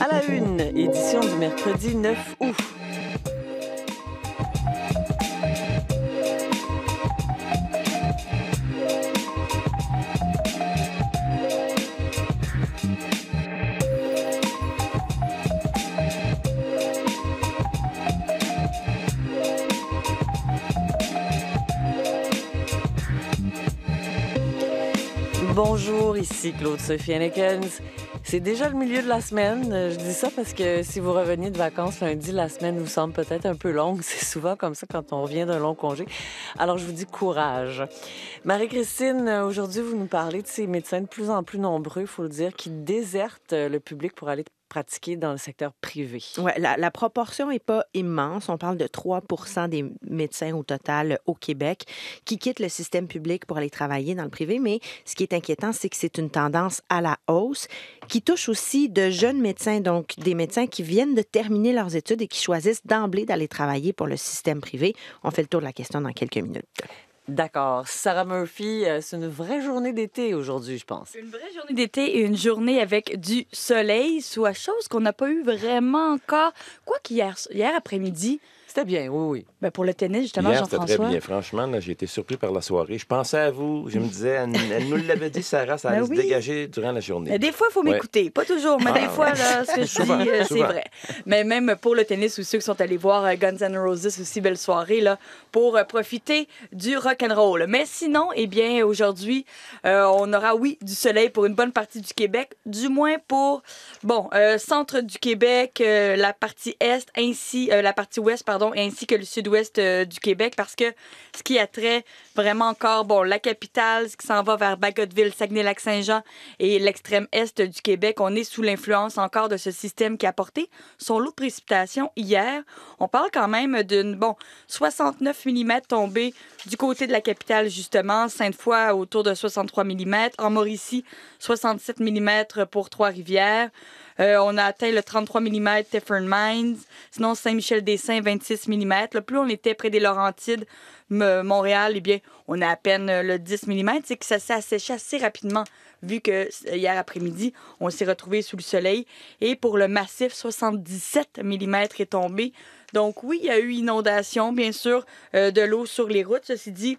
À la une, édition du mercredi 9 août. Ici Claude Sophie Hennekens. C'est déjà le milieu de la semaine. Euh, Je dis ça parce que si vous reveniez de vacances lundi, la semaine vous semble peut-être un peu longue. C'est souvent comme ça quand on revient d'un long congé. Alors je vous dis courage. Marie-Christine, euh, aujourd'hui vous nous parlez de ces médecins de plus en plus nombreux, il faut le dire, qui désertent euh, le public pour aller pratiquer dans le secteur privé? Ouais, la, la proportion n'est pas immense. On parle de 3 des médecins au total au Québec qui quittent le système public pour aller travailler dans le privé. Mais ce qui est inquiétant, c'est que c'est une tendance à la hausse qui touche aussi de jeunes médecins, donc des médecins qui viennent de terminer leurs études et qui choisissent d'emblée d'aller travailler pour le système privé. On fait le tour de la question dans quelques minutes. D'accord. Sarah Murphy, euh, c'est une vraie journée d'été aujourd'hui, je pense. Une vraie journée d'été et une journée avec du soleil, soit chose qu'on n'a pas eu vraiment encore. Quoi qu'hier hier après-midi, C'était bien, oui, oui. ben pour le tennis, justement, Hier, c'était très Jean-François. bien. Franchement, là, j'ai été surpris par la soirée. Je pensais à vous. Je me disais, elle, elle nous l'avait dit, Sarah, ça Ben allait oui. se dégager durant la journée. Mais Des fois, il faut Ouais. m'écouter. Pas toujours, mais des Ah, fois, là, ce que je Souvent, dis, euh, c'est vrai. Mais même pour le tennis ou ceux qui sont allés voir euh, Guns N' Roses aussi, belle soirée, là, pour euh, profiter du rock and roll. Mais sinon, eh bien, aujourd'hui, euh, on aura, oui, du soleil pour une bonne partie du Québec, du moins pour, bon, euh, centre du Québec, euh, la partie est, ainsi, euh, la partie ouest, pardon, ainsi que le sud-ouest euh, du Québec, parce que ce qui a trait vraiment encore, bon, la capitale, ce qui s'en va vers Bagotville, Saguenay-Lac-Saint-Jean et l'extrême est du Québec, on est sous l'influence encore de ce système qui a apporté son lot de précipitations hier. On parle quand même d'une, bon, 69 mm tombés du côté de la capitale, justement, Sainte-Foy autour de 63 mm, en Mauricie, 67 mm pour Trois-Rivières. Euh, on a atteint le 33 mm Tiffern Mines. Sinon, Saint-Michel-des-Saints, 26 mm. Le plus on était près des Laurentides, Montréal, eh bien, on a à peine euh, le 10 mm. C'est que ça s'est asséché assez rapidement, vu que euh, hier après-midi, on s'est retrouvé sous le soleil. Et pour le massif, 77 mm est tombé. Donc oui, il y a eu inondation, bien sûr, de l'eau sur les routes. Ceci dit,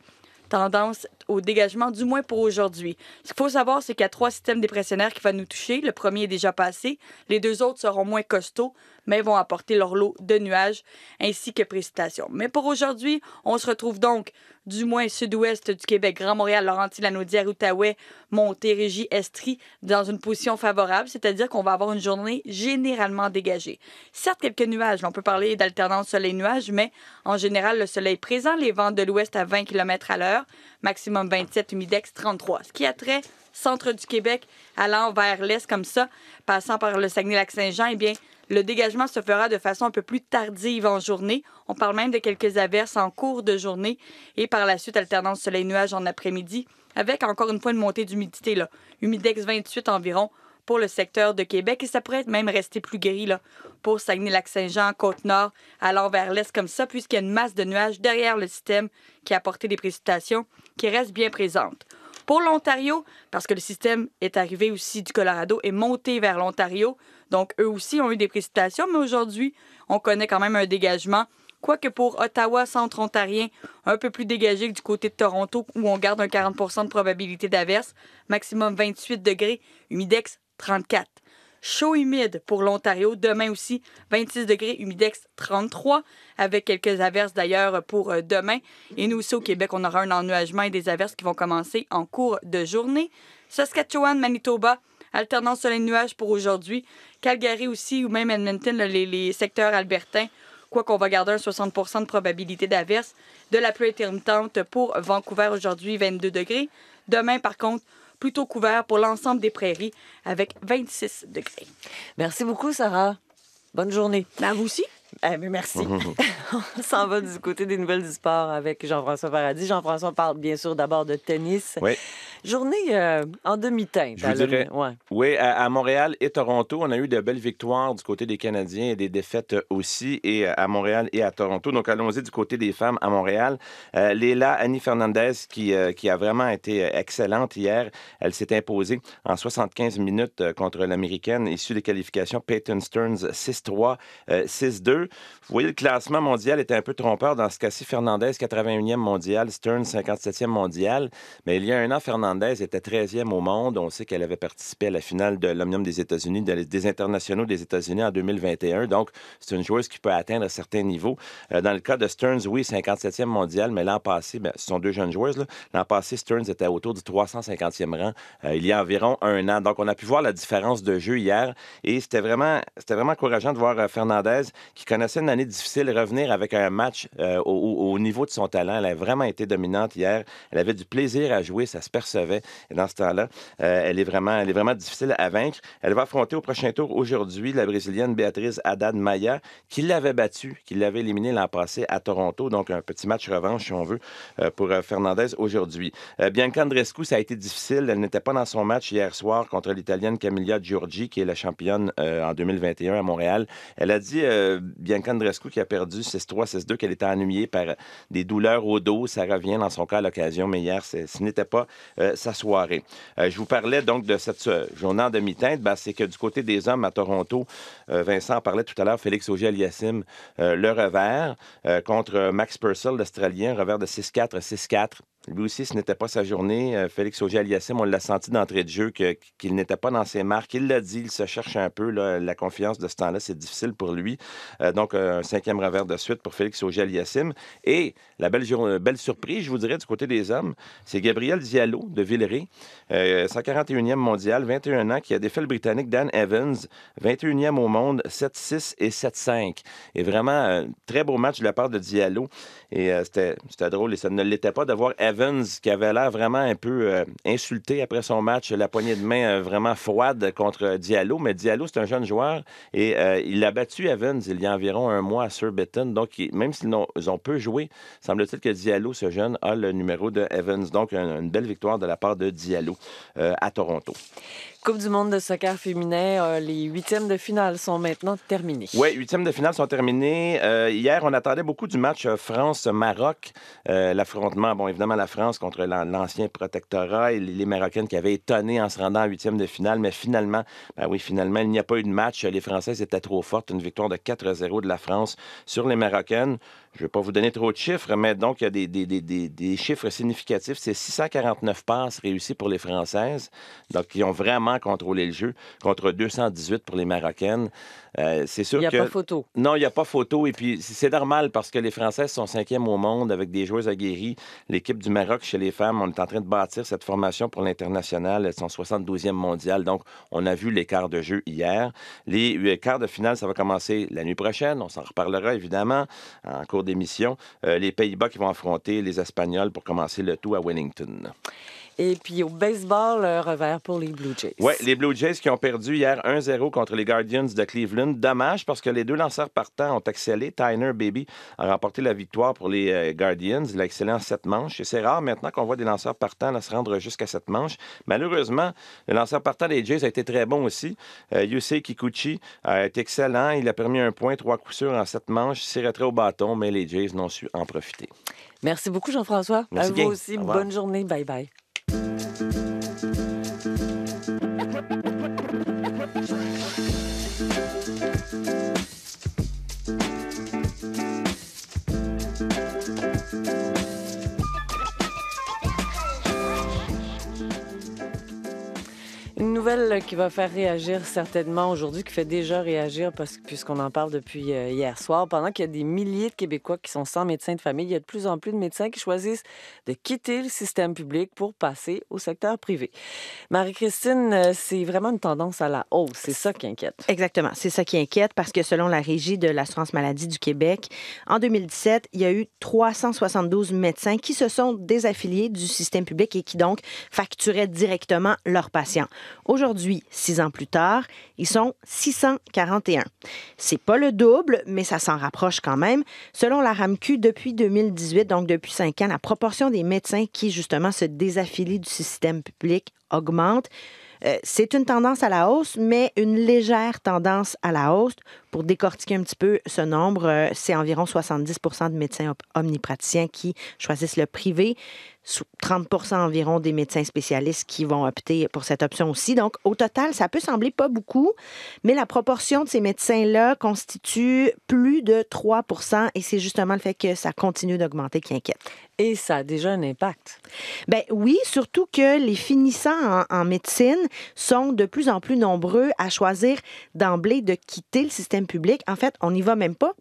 tendance au dégagement, du moins pour aujourd'hui. Ce qu'il faut savoir, c'est qu'il y a trois systèmes dépressionnaires qui vont nous toucher. Le premier est déjà passé. Les deux autres seront moins costauds, mais vont apporter leur lot de nuages ainsi que précipitations. Mais pour aujourd'hui, on se retrouve donc du moins sud-ouest du Québec, Grand Montréal, Laurentides, Lanaudière, Outaouais, Montérégie, Estrie, dans une position favorable, c'est-à-dire qu'on va avoir une journée généralement dégagée. Certes, quelques nuages, on peut parler d'alternance soleil-nuage, mais en général, le soleil présent, les vents de l'ouest à 20 km à l'heure, maximum 27, humidex 33. Ce qui a trait centre du Québec, allant vers l'est comme ça, passant par le Saguenay-Lac-Saint-Jean, eh bien, le dégagement se fera de façon un peu plus tardive en journée. On parle même de quelques averses en cours de journée et par la suite alternance soleil-nuage en après-midi avec encore une fois une montée d'humidité là, humidex 28 environ pour le secteur de Québec et ça pourrait même rester plus gris là pour Saguenay-Lac-Saint-Jean, Côte-Nord, allant vers l'est comme ça puisqu'il y a une masse de nuages derrière le système qui a apporté des précipitations qui restent bien présentes. Pour l'Ontario, parce que le système est arrivé aussi du Colorado et monté vers l'Ontario, donc eux aussi ont eu des précipitations, mais aujourd'hui, on connaît quand même un dégagement. Quoique pour Ottawa, centre ontarien, un peu plus dégagé que du côté de Toronto, où on garde un 40% de probabilité d'averse, maximum 28 degrés, humidex 34. Chaud humide pour l'Ontario, demain aussi 26 degrés, humidex 33, avec quelques averses d'ailleurs pour euh, demain. Et nous aussi au Québec, on aura un ennuagement et des averses qui vont commencer en cours de journée. Saskatchewan, Manitoba, alternance soleil-nuage pour aujourd'hui. Calgary aussi, ou même Edmonton, les, les secteurs albertains, quoi qu'on va garder un 60% de probabilité d'averse. De la pluie intermittente pour Vancouver aujourd'hui, 22 degrés. Demain, par contre, plutôt couvert pour l'ensemble des prairies avec 26 degrés. Merci beaucoup, Sarah. Bonne journée. Ben, vous aussi? Eh bien, merci. On s'en va du côté des nouvelles du sport avec Jean-François Paradis. Jean-François parle bien sûr d'abord de tennis. Oui. Journée euh, en demi-teinte. Je vous à dirais- ouais. Oui, à, à Montréal et Toronto, on a eu de belles victoires du côté des Canadiens et des défaites aussi, et euh, à Montréal et à Toronto. Donc, allons-y du côté des femmes à Montréal. Euh, Léla Annie Fernandez, qui, euh, qui a vraiment été excellente hier, elle s'est imposée en 75 minutes contre l'Américaine issue des qualifications Peyton Stearns 6-3, euh, 6-2. Vous voyez, le classement mondial était un peu trompeur dans ce cas-ci. Fernandez, 81e mondial, Stearns, 57e mondial. Mais il y a un an, Fernandez était 13e au monde. On sait qu'elle avait participé à la finale de l'Omnium des États-Unis, de- des internationaux des États-Unis en 2021. Donc, c'est une joueuse qui peut atteindre certains niveaux. Euh, dans le cas de Stearns, oui, 57e mondial, mais l'an passé, ben, ce sont deux jeunes joueuses. L'an passé, Stearns était autour du 350e rang euh, il y a environ un an. Donc, on a pu voir la différence de jeu hier et c'était vraiment, c'était vraiment encourageant de voir euh, Fernandez, qui connaissait une année difficile, revenir avec un match euh, au, au- au niveau de son talent. Elle a vraiment été dominante hier. Elle avait du plaisir à jouer, ça se percevait. Et dans ce temps-là, euh, elle, est vraiment, elle est vraiment difficile à vaincre. Elle va affronter au prochain tour aujourd'hui la Brésilienne Béatrice Haddad Maya, qui l'avait battue, qui l'avait éliminée l'an passé à Toronto. Donc, un petit match revanche, si on veut, euh, pour Fernandez aujourd'hui. Bianca Andreescu, ça a été difficile. Elle n'était pas dans son match hier soir contre l'Italienne Camilla Giorgi, qui est la championne en 2021 à Montréal. Elle a dit, Bianca Andreescu, qui a perdu 6-3, 6-2, qu'elle était ennuyée par des douleurs au dos. Ça revient dans son cas à l'occasion, mais hier, ce n'était pas euh, sa soirée. Euh, je vous parlais donc de cette euh, journée en demi-teinte. Ben, c'est que du côté des hommes à Toronto, Vincent en parlait tout à l'heure, Félix Auger-Aliassime, le revers contre Max Purcell, l'Australien, revers de 6-4, 6-4. Lui aussi, ce n'était pas sa journée. Euh, Félix Auger-Aliassime, on l'a senti d'entrée de jeu qu'il n'était pas dans ses marques. Il l'a dit, il se cherche un peu. là. la confiance de ce temps-là, c'est difficile pour lui. Euh, donc, euh, un cinquième revers de suite pour Félix Auger-Aliassime. Et la belle, belle surprise, je vous dirais, du côté des hommes, c'est Gabriel Diallo de Villeray, euh, 141e mondial, 21 ans, qui a défait le Britannique Dan Evans, 21e au monde, 7-6 et 7-5. Et vraiment, très beau match de la part de Diallo. Et euh, c'était drôle, et ça ne l'était pas de voir Evans, qui avait l'air vraiment un peu euh, insulté après son match, la poignée de main euh, vraiment froide contre Diallo. Mais Diallo, c'est un jeune joueur et il a battu Evans il y a environ un mois à Surbiton. Donc, même s'ils ont, peu joué, semble-t-il que Diallo, ce jeune, a le numéro de Evans. Donc, un- une belle victoire de la part de Diallo à Toronto. Coupe du monde de soccer féminin, euh, les huitièmes de finale sont maintenant terminés. Oui, huitièmes de finale sont terminés. Euh, hier, on attendait beaucoup du match euh, France-Maroc. L'affrontement, bon, évidemment, la France contre l'an- l'ancien protectorat et les Marocaines qui avaient étonné en se rendant en huitième de finale. Mais finalement, ben oui, finalement, il n'y a pas eu de match. Les Françaises étaient trop fortes. Une victoire de 4-0 de la France sur les Marocaines. Je ne vais pas vous donner trop de chiffres, mais donc, il y a des, chiffres significatifs. C'est 649 passes réussies pour les Françaises, donc qui ont vraiment contrôlé le jeu, contre 218 pour les Marocaines. Euh, c'est sûr Il n'y a que... pas photo. Non, il n'y a pas photo. Et puis, c'est normal parce que les Françaises sont cinquièmes au monde avec des joueuses aguerries. L'équipe du Maroc chez les femmes, on est en train de bâtir cette formation pour l'international. Elles sont 72e mondiale. Donc, on a vu les quarts de jeu hier. Les euh, quarts de finale, ça va commencer la nuit prochaine. On s'en reparlera évidemment en cours d'émission. Euh, les Pays-Bas qui vont affronter les Espagnols pour commencer le tout à Wellington. Et puis au baseball, le revers pour les Blue Jays. Oui, les Blue Jays qui ont perdu hier 1-0 contre les Guardians de Cleveland. Dommage parce que les deux lanceurs partants ont excellé. Tyner Baby a remporté la victoire pour les euh, Guardians. Il a excellé en sept manches. Et c'est rare maintenant qu'on voit des lanceurs partants là, se rendre jusqu'à sept manches. Malheureusement, le lanceur partant des Jays a été très bon aussi. Euh, Yusei Kikuchi a été excellent. Il a permis un point, trois coups sûrs en sept manches. Il s'est retiré au bâton, mais les Jays n'ont su en profiter. Merci beaucoup, Jean-François. À vous bien. aussi. Bonne journée. Bye bye. Nouvelle qui va faire réagir certainement aujourd'hui, qui fait déjà réagir parce puisqu'on en parle depuis euh, hier soir, pendant qu'il y a des milliers de Québécois qui sont sans médecin de famille, il y a de plus en plus de médecins qui choisissent de quitter le système public pour passer au secteur privé. Marie-Christine, euh, c'est vraiment une tendance à la hausse. C'est ça qui inquiète. Exactement. C'est ça qui inquiète parce que selon la Régie de l'assurance maladie du Québec, en 2017, il y a eu 372 médecins qui se sont désaffiliés du système public et qui donc facturaient directement leurs patients. Aujourd'hui, six ans plus tard, ils sont 641. C'est pas le double, mais ça s'en rapproche quand même. Selon la RAMQ, depuis 2018, donc depuis cinq ans, la proportion des médecins qui, justement, se désaffilient du système public augmente. Euh, c'est une tendance à la hausse, mais une légère tendance à la hausse. Pour décortiquer un petit peu ce nombre, euh, c'est environ 70 de médecins omnipraticiens qui choisissent le privé. 30% environ des médecins spécialistes qui vont opter pour cette option aussi. Donc, au total, ça peut sembler pas beaucoup, mais la proportion de ces médecins-là constitue plus de 3% et c'est justement le fait que ça continue d'augmenter qui inquiète. Et ça a déjà un impact. Ben oui, surtout que les finissants en médecine sont de plus en plus nombreux à choisir d'emblée de quitter le système public. En fait, on n'y va même pas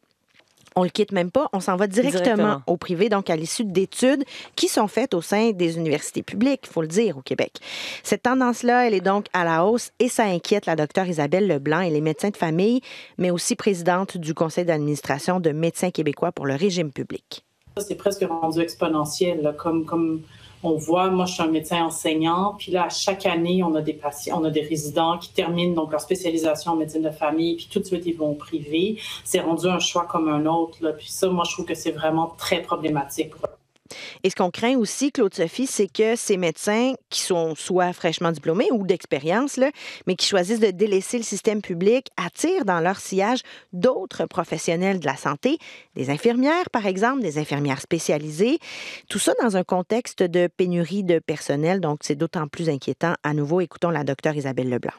on le quitte même pas, on s'en va directement, au privé, donc à l'issue d'études qui sont faites au sein des universités publiques, il faut le dire, au Québec. Cette tendance-là, elle est donc à la hausse et ça inquiète la docteure Isabelle Leblanc et les médecins de famille, mais aussi présidente du conseil d'administration de Médecins québécois pour le régime public. C'est presque rendu exponentiel, comme, comme on voit, moi, je suis un médecin enseignant, puis là, à chaque année, on a des patients, on a des résidents qui terminent donc leur spécialisation en médecine de famille, puis tout de suite, ils vont au privé. C'est rendu un choix comme un autre, là. Puis ça, moi, je trouve que c'est vraiment très problématique et ce qu'on craint aussi, Claude Sophie, c'est que ces médecins qui sont soit fraîchement diplômés ou d'expérience, mais qui choisissent de délaisser le système public, attirent dans leur sillage d'autres professionnels de la santé, des infirmières, par exemple, des infirmières spécialisées. Tout ça dans un contexte de pénurie de personnel, donc c'est d'autant plus inquiétant. À nouveau, écoutons la docteure Isabelle Leblanc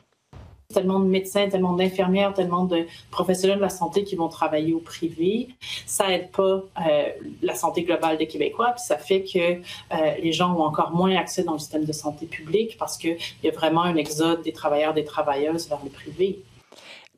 tellement de médecins, tellement d'infirmières, tellement de professionnels de la santé qui vont travailler au privé. Ça aide pas euh, la santé globale des Québécois, puis ça fait que euh, les gens ont encore moins accès dans le système de santé publique parce qu'il y a vraiment un exode des travailleurs, des travailleuses vers le privé.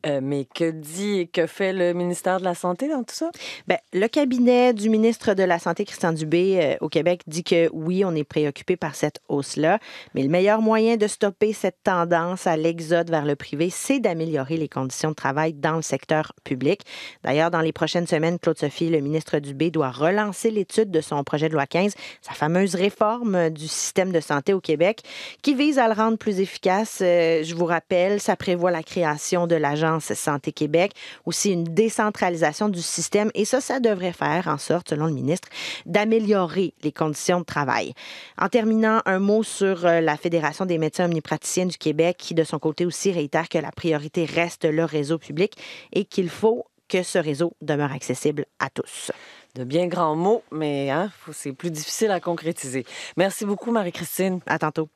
Euh, mais que dit et que fait le ministère de la Santé dans tout ça? Bien, le cabinet du ministre de la Santé, Christian Dubé, euh, au Québec, dit que oui, on est préoccupé par cette hausse-là, mais le meilleur moyen de stopper cette tendance à l'exode vers le privé, c'est d'améliorer les conditions de travail dans le secteur public. D'ailleurs, dans les prochaines semaines, Claude Sophie, le ministre Dubé, doit relancer l'étude de son projet de loi 15, sa fameuse réforme du système de santé au Québec, qui vise à le rendre plus efficace. Euh, je vous rappelle, ça prévoit la création de l'agence Santé Québec, aussi une décentralisation du système. Et ça, ça devrait faire en sorte, selon le ministre, d'améliorer les conditions de travail. En terminant, un mot sur euh, la Fédération des médecins omnipraticiens du Québec, qui de son côté aussi réitère que la priorité reste le réseau public et qu'il faut que ce réseau demeure accessible à tous. De bien grands mots, mais hein, c'est plus difficile à concrétiser. Merci beaucoup, Marie-Christine. À tantôt.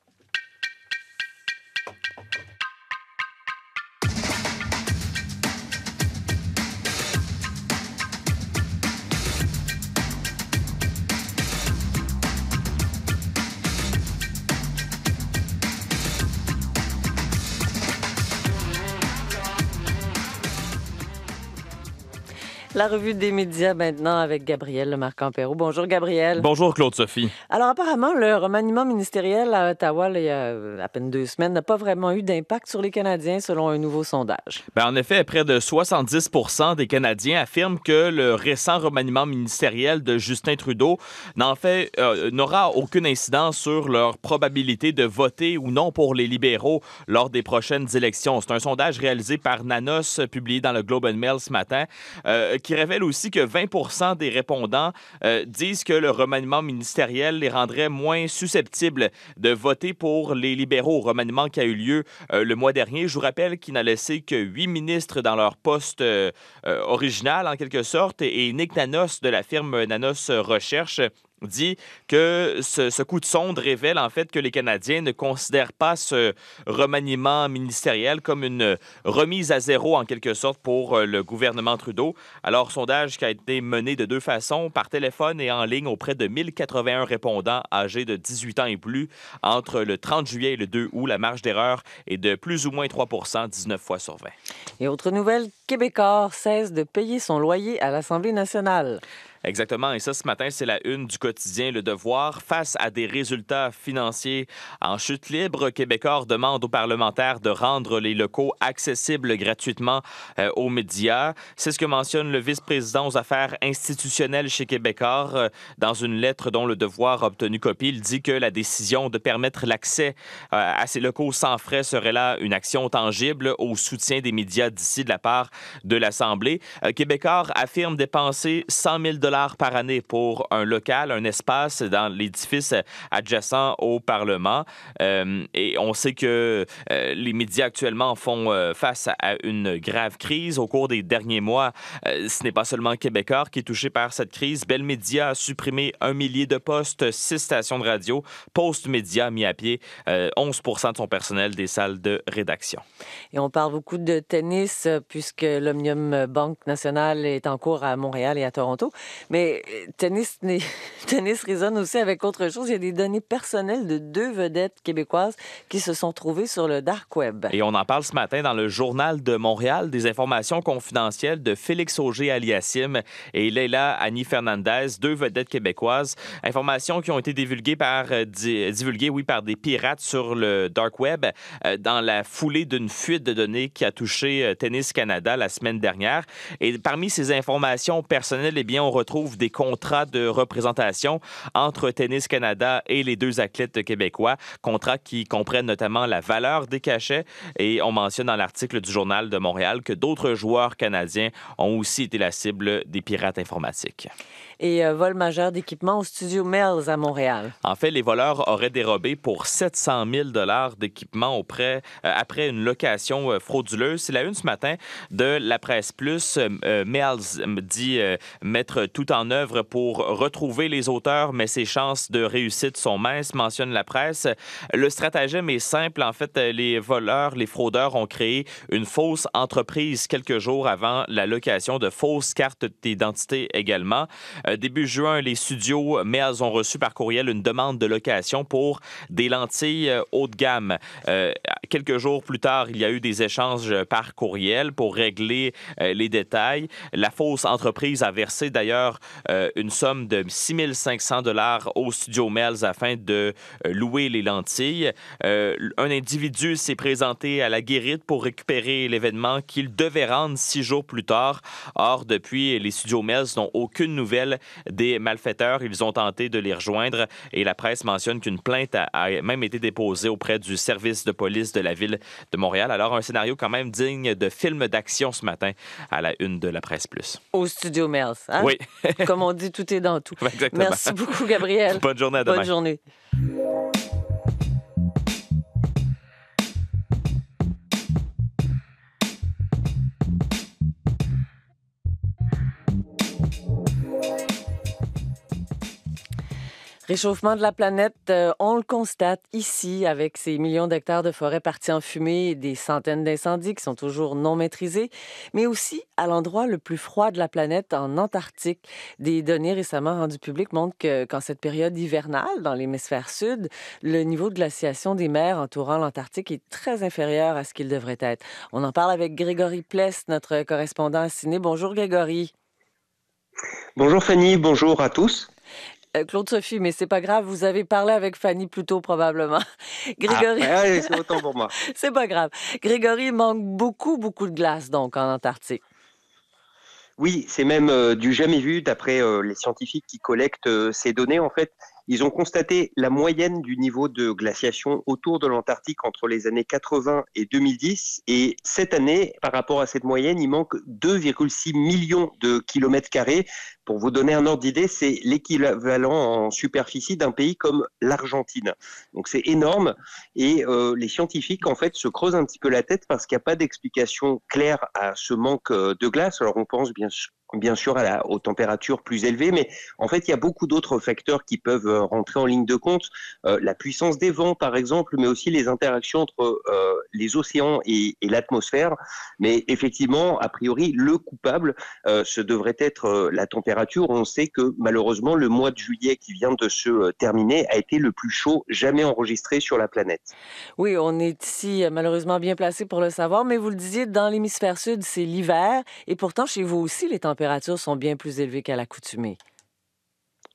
La revue des médias maintenant avec Gabriel Marc-Ampéro. Bonjour Gabriel. Bonjour Claude-Sophie. Alors apparemment, le remaniement ministériel à Ottawa, il y a à peine deux semaines, n'a pas vraiment eu d'impact sur les Canadiens selon un nouveau sondage. Ben, en effet, près de 70% des Canadiens affirment que le récent remaniement ministériel de Justin Trudeau n'en fait euh, n'aura aucune incidence sur leur probabilité de voter ou non pour les libéraux lors des prochaines élections. C'est un sondage réalisé par Nanos, publié dans le Globe and Mail ce matin. Euh, qui révèle aussi que 20% des répondants euh, disent que le remaniement ministériel les rendrait moins susceptibles de voter pour les libéraux au remaniement qui a eu lieu euh, le mois dernier. Je vous rappelle qu'il n'a laissé que huit ministres dans leur poste euh, original, en quelque sorte, et Nick Nanos de la firme Nanos Recherche dit que ce, coup de sonde révèle en fait que les Canadiens ne considèrent pas ce remaniement ministériel comme une remise à zéro en quelque sorte pour euh, le gouvernement Trudeau. Alors, sondage qui a été mené de deux façons, par téléphone et en ligne auprès de 1081 répondants âgés de 18 ans et plus entre le 30 juillet et le 2 août. La marge d'erreur est de plus ou moins 3% 19 fois sur 20. Et autre nouvelle, Québécois cesse de payer son loyer à l'Assemblée nationale. Exactement. Et ça, ce matin, c'est la une du quotidien Le Devoir. Face à des résultats financiers en chute libre, Québécois demande aux parlementaires de rendre les locaux accessibles gratuitement euh, aux médias. C'est ce que mentionne le vice-président aux affaires institutionnelles chez Québécois euh, dans une lettre dont Le Devoir a obtenu copie. Il dit que la décision de permettre l'accès euh, à ces locaux sans frais serait là une action tangible au soutien des médias d'ici de la part de l'Assemblée. Québécois affirme dépenser 100 000 par année pour un local, un espace dans l'édifice adjacent au Parlement. Euh, et on sait que euh, les médias actuellement font euh, face à une grave crise. Au cours des derniers mois, ce n'est pas seulement Québécois qui est touché par cette crise. Bell Media a supprimé un millier de postes, six stations de radio. Post Media a mis à pied 11 de son personnel des salles de rédaction. Et on parle beaucoup de tennis puisque l'Omnium Banque Nationale est en cours à Montréal et à Toronto. Mais euh, tennis, tennis résonne aussi avec autre chose. Il y a des données personnelles de deux vedettes québécoises qui se sont trouvées sur le dark web. Et on en parle ce matin dans le Journal de Montréal, des informations confidentielles de Félix Auger aliassim et Leila Annie Fernandez, deux vedettes québécoises. Informations qui ont été divulguées par, euh, divulguées, oui, par des pirates sur le dark web euh, dans la foulée d'une fuite de données qui a touché Tennis Canada la semaine dernière. Et parmi ces informations personnelles, eh bien, on retrouve des contrats de représentation entre Tennis Canada et les deux athlètes québécois, contrats qui comprennent notamment la valeur des cachets et on mentionne dans l'article du Journal de Montréal que d'autres joueurs canadiens ont aussi été la cible des pirates informatiques et euh, vol majeur d'équipement au studio Mills à Montréal. En fait, les voleurs auraient dérobé pour 700 000 d'équipement auprès, euh, après une location euh, frauduleuse. C'est la une ce matin de la presse plus. Mills dit mettre tout en œuvre pour retrouver les auteurs, mais ses chances de réussite sont minces, mentionne la presse. Le stratagème est simple. En fait, les voleurs, les fraudeurs ont créé une fausse entreprise quelques jours avant la location de fausses cartes d'identité également. Euh, début juin, les studios MEAS ont reçu par courriel une demande de location pour des lentilles euh, haut de gamme. Euh, quelques jours plus tard, il y a eu des échanges par courriel pour régler les détails. La fausse entreprise a versé d'ailleurs une somme de 6500 dollars au studio MEAS afin de louer les lentilles. un individu s'est présenté à la guérite pour récupérer l'événement qu'il devait rendre six jours plus tard. Or, depuis, les studios MEAS n'ont aucune nouvelle des malfaiteurs. Ils ont tenté de les rejoindre et la presse mentionne qu'une plainte a, même été déposée auprès du service de police de la ville de Montréal. Alors, un scénario quand même digne de film d'action ce matin à la une de la presse plus. Au studio Mills. Hein? Oui. Comme on dit, tout est dans tout. Exactement. Merci beaucoup, Gabriel. Bonne journée à demain. Bonne journée. Réchauffement de la planète, euh, on le constate ici avec ces millions d'hectares de forêts partis en fumée et des centaines d'incendies qui sont toujours non maîtrisés, mais aussi à l'endroit le plus froid de la planète, en Antarctique. Des données récemment rendues publiques montrent que qu'en cette période hivernale, dans l'hémisphère sud, le niveau de glaciation des mers entourant l'Antarctique est très inférieur à ce qu'il devrait être. On en parle avec Grégory Pless, notre correspondant à Ciné. Bonjour Grégory. Bonjour Fanny, bonjour à tous. Euh, Claude Sophie, mais c'est pas grave, vous avez parlé avec Fanny plus tôt probablement. Grégory. Ah, c'est autant pour moi. c'est pas grave. Grégory manque beaucoup, beaucoup de glace donc en Antarctique. Oui, c'est même euh, du jamais vu d'après euh, les scientifiques qui collectent ces données. En fait, ils ont constaté la moyenne du niveau de glaciation autour de l'Antarctique entre les années 80 et 2010. Et cette année, par rapport à cette moyenne, il manque 2,6 millions de kilomètres carrés. Pour vous donner un ordre d'idée, c'est l'équivalent en superficie d'un pays comme l'Argentine. Donc c'est énorme. Et euh, les scientifiques, en fait, se creusent un petit peu la tête parce qu'il n'y a pas d'explication claire à ce manque euh, de glace. Alors on pense bien sûr bien sûr aux températures plus élevées, mais en fait, il y a beaucoup d'autres facteurs qui peuvent euh, rentrer en ligne de compte. Euh, la puissance des vents, par exemple, mais aussi les interactions entre euh, les océans et, l'atmosphère. Mais effectivement, a priori, le coupable, euh, ce devrait être la température. On sait que malheureusement, le mois de juillet qui vient de se terminer a été le plus chaud jamais enregistré sur la planète. Oui, on est ici malheureusement bien placé pour le savoir, mais vous le disiez, dans l'hémisphère sud, c'est l'hiver, et pourtant chez vous aussi, les températures sont bien plus élevées qu'à l'accoutumée.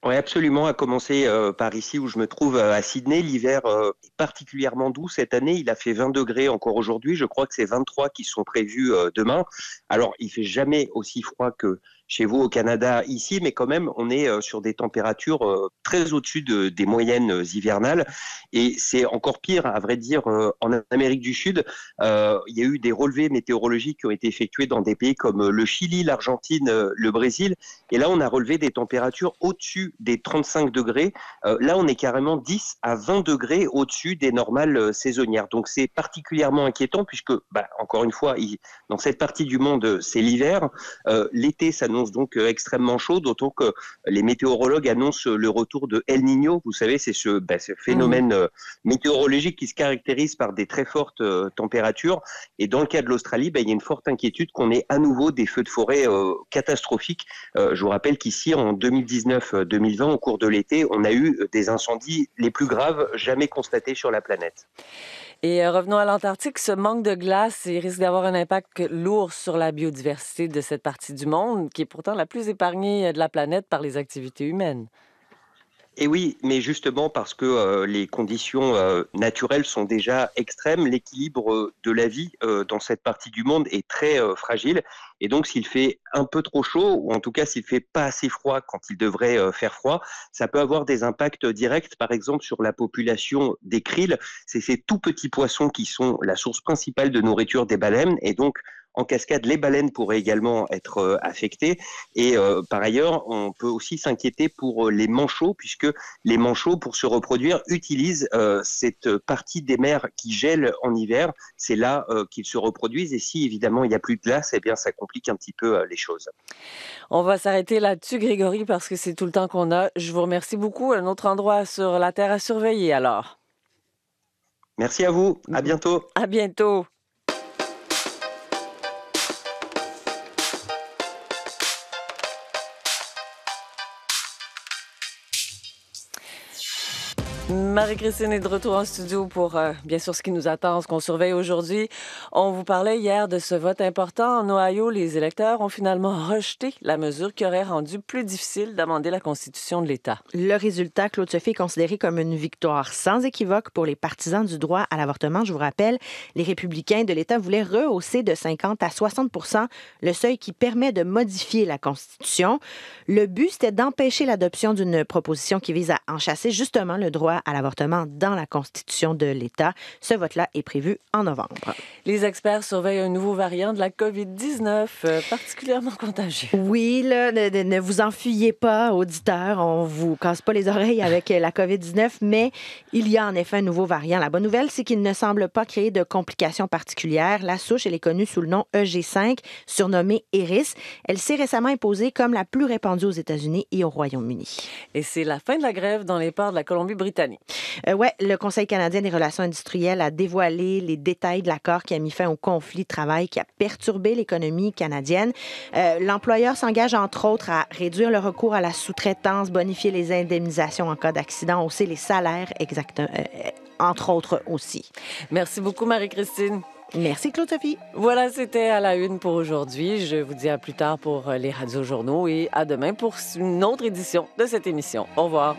Oui, absolument. À commencer euh, par ici où je me trouve euh, à Sydney, l'hiver euh, est particulièrement doux cette année. Il a fait 20 degrés encore aujourd'hui. Je crois que c'est 23 qui sont prévus demain. Alors, il fait jamais aussi froid que chez vous au Canada ici, mais quand même, on est euh, sur des températures euh, très au-dessus de, des moyennes euh, hivernales. Et c'est encore pire, à vrai dire, en Amérique du Sud. il y a eu des relevés météorologiques qui ont été effectués dans des pays comme le Chili, l'Argentine, le Brésil. Et là, on a relevé des températures au-dessus des 35 degrés. là, on est carrément 10 à 20 degrés au-dessus des normales saisonnières. Donc, c'est particulièrement inquiétant puisque, bah, encore une fois, dans cette partie du monde, c'est l'hiver. L'été s'annonce donc euh, extrêmement chaud, d'autant que les météorologues annoncent le retour de El Niño. Vous savez, c'est ce, ben, phénomène mhm. euh, météorologique qui se caractérise par des très fortes euh, températures. Et dans le cas de l'Australie, ben, il y a une forte inquiétude qu'on ait à nouveau des feux de forêt catastrophiques. je vous rappelle qu'ici, en 2019-2020, au cours de l'été, on a eu des incendies les plus graves jamais constatés sur la planète. Et euh, revenons à l'Antarctique. Ce manque de glace risque d'avoir un impact lourd sur la biodiversité de cette partie du monde, qui est pourtant la plus épargnée euh, de la planète par les activités humaines. Et oui, mais justement parce que euh, les conditions euh, naturelles sont déjà extrêmes, l'équilibre euh, de la vie dans cette partie du monde est très fragile. Et donc, s'il fait un peu trop chaud, ou en tout cas s'il fait pas assez froid quand il devrait faire froid, ça peut avoir des impacts directs, par exemple sur la population des krill. C'est ces tout petits poissons qui sont la source principale de nourriture des baleines. Et donc, en cascade, les baleines pourraient également être euh, affectées. Et euh, par ailleurs, on peut aussi s'inquiéter pour euh, les manchots, puisque les manchots, pour se reproduire, utilisent cette partie des mers qui gèle en hiver. C'est là qu'ils se reproduisent. Et si évidemment il n'y a plus de glace, eh bien ça complique un petit peu les choses. On va s'arrêter là-dessus, Grégory, parce que c'est tout le temps qu'on a. Je vous remercie beaucoup. Un autre endroit sur la Terre à surveiller alors. Merci à vous. À bientôt. À bientôt. Marie-Christine est de retour en studio pour, euh, bien sûr, ce qui nous attend, ce qu'on surveille aujourd'hui. On vous parlait hier de ce vote important. En Ohio, les électeurs ont finalement rejeté la mesure qui aurait rendu plus difficile d'amender la Constitution de l'État. Le résultat, Claude Sophie, est considéré comme une victoire sans équivoque pour les partisans du droit à l'avortement. Je vous rappelle, les républicains de l'État voulaient rehausser de 50 à 60 le seuil qui permet de modifier la Constitution. Le but, c'était d'empêcher l'adoption d'une proposition qui vise à enchasser justement le droit à l'avortement dans la Constitution de l'État. Ce vote-là est prévu en novembre. Les experts surveillent un nouveau variant de la COVID-19 euh, particulièrement contagieux. Oui, là, ne, vous enfuyez pas, auditeurs. On vous casse pas les oreilles avec la COVID-19, mais il y a en effet un nouveau variant. La bonne nouvelle, c'est qu'il ne semble pas créer de complications particulières. La souche, elle est connue sous le nom EG5, surnommée Eris. Elle s'est récemment imposée comme la plus répandue aux États-Unis et au Royaume-Uni. Et c'est la fin de la grève dans les ports de la Colombie-Britannique. Euh, ouais, le Conseil canadien des relations industrielles a dévoilé les détails de l'accord qui a mis fin au conflit de travail qui a perturbé l'économie canadienne. Euh, l'employeur s'engage entre autres à réduire le recours à la sous-traitance, bonifier les indemnisations en cas d'accident, hausser les salaires, exactement, euh, entre autres aussi. Merci beaucoup, Marie-Christine. Merci, Claude-Sophie. Voilà, c'était à la une pour aujourd'hui. Je vous dis à plus tard pour les radios journaux et à demain pour une autre édition de cette émission. Au revoir.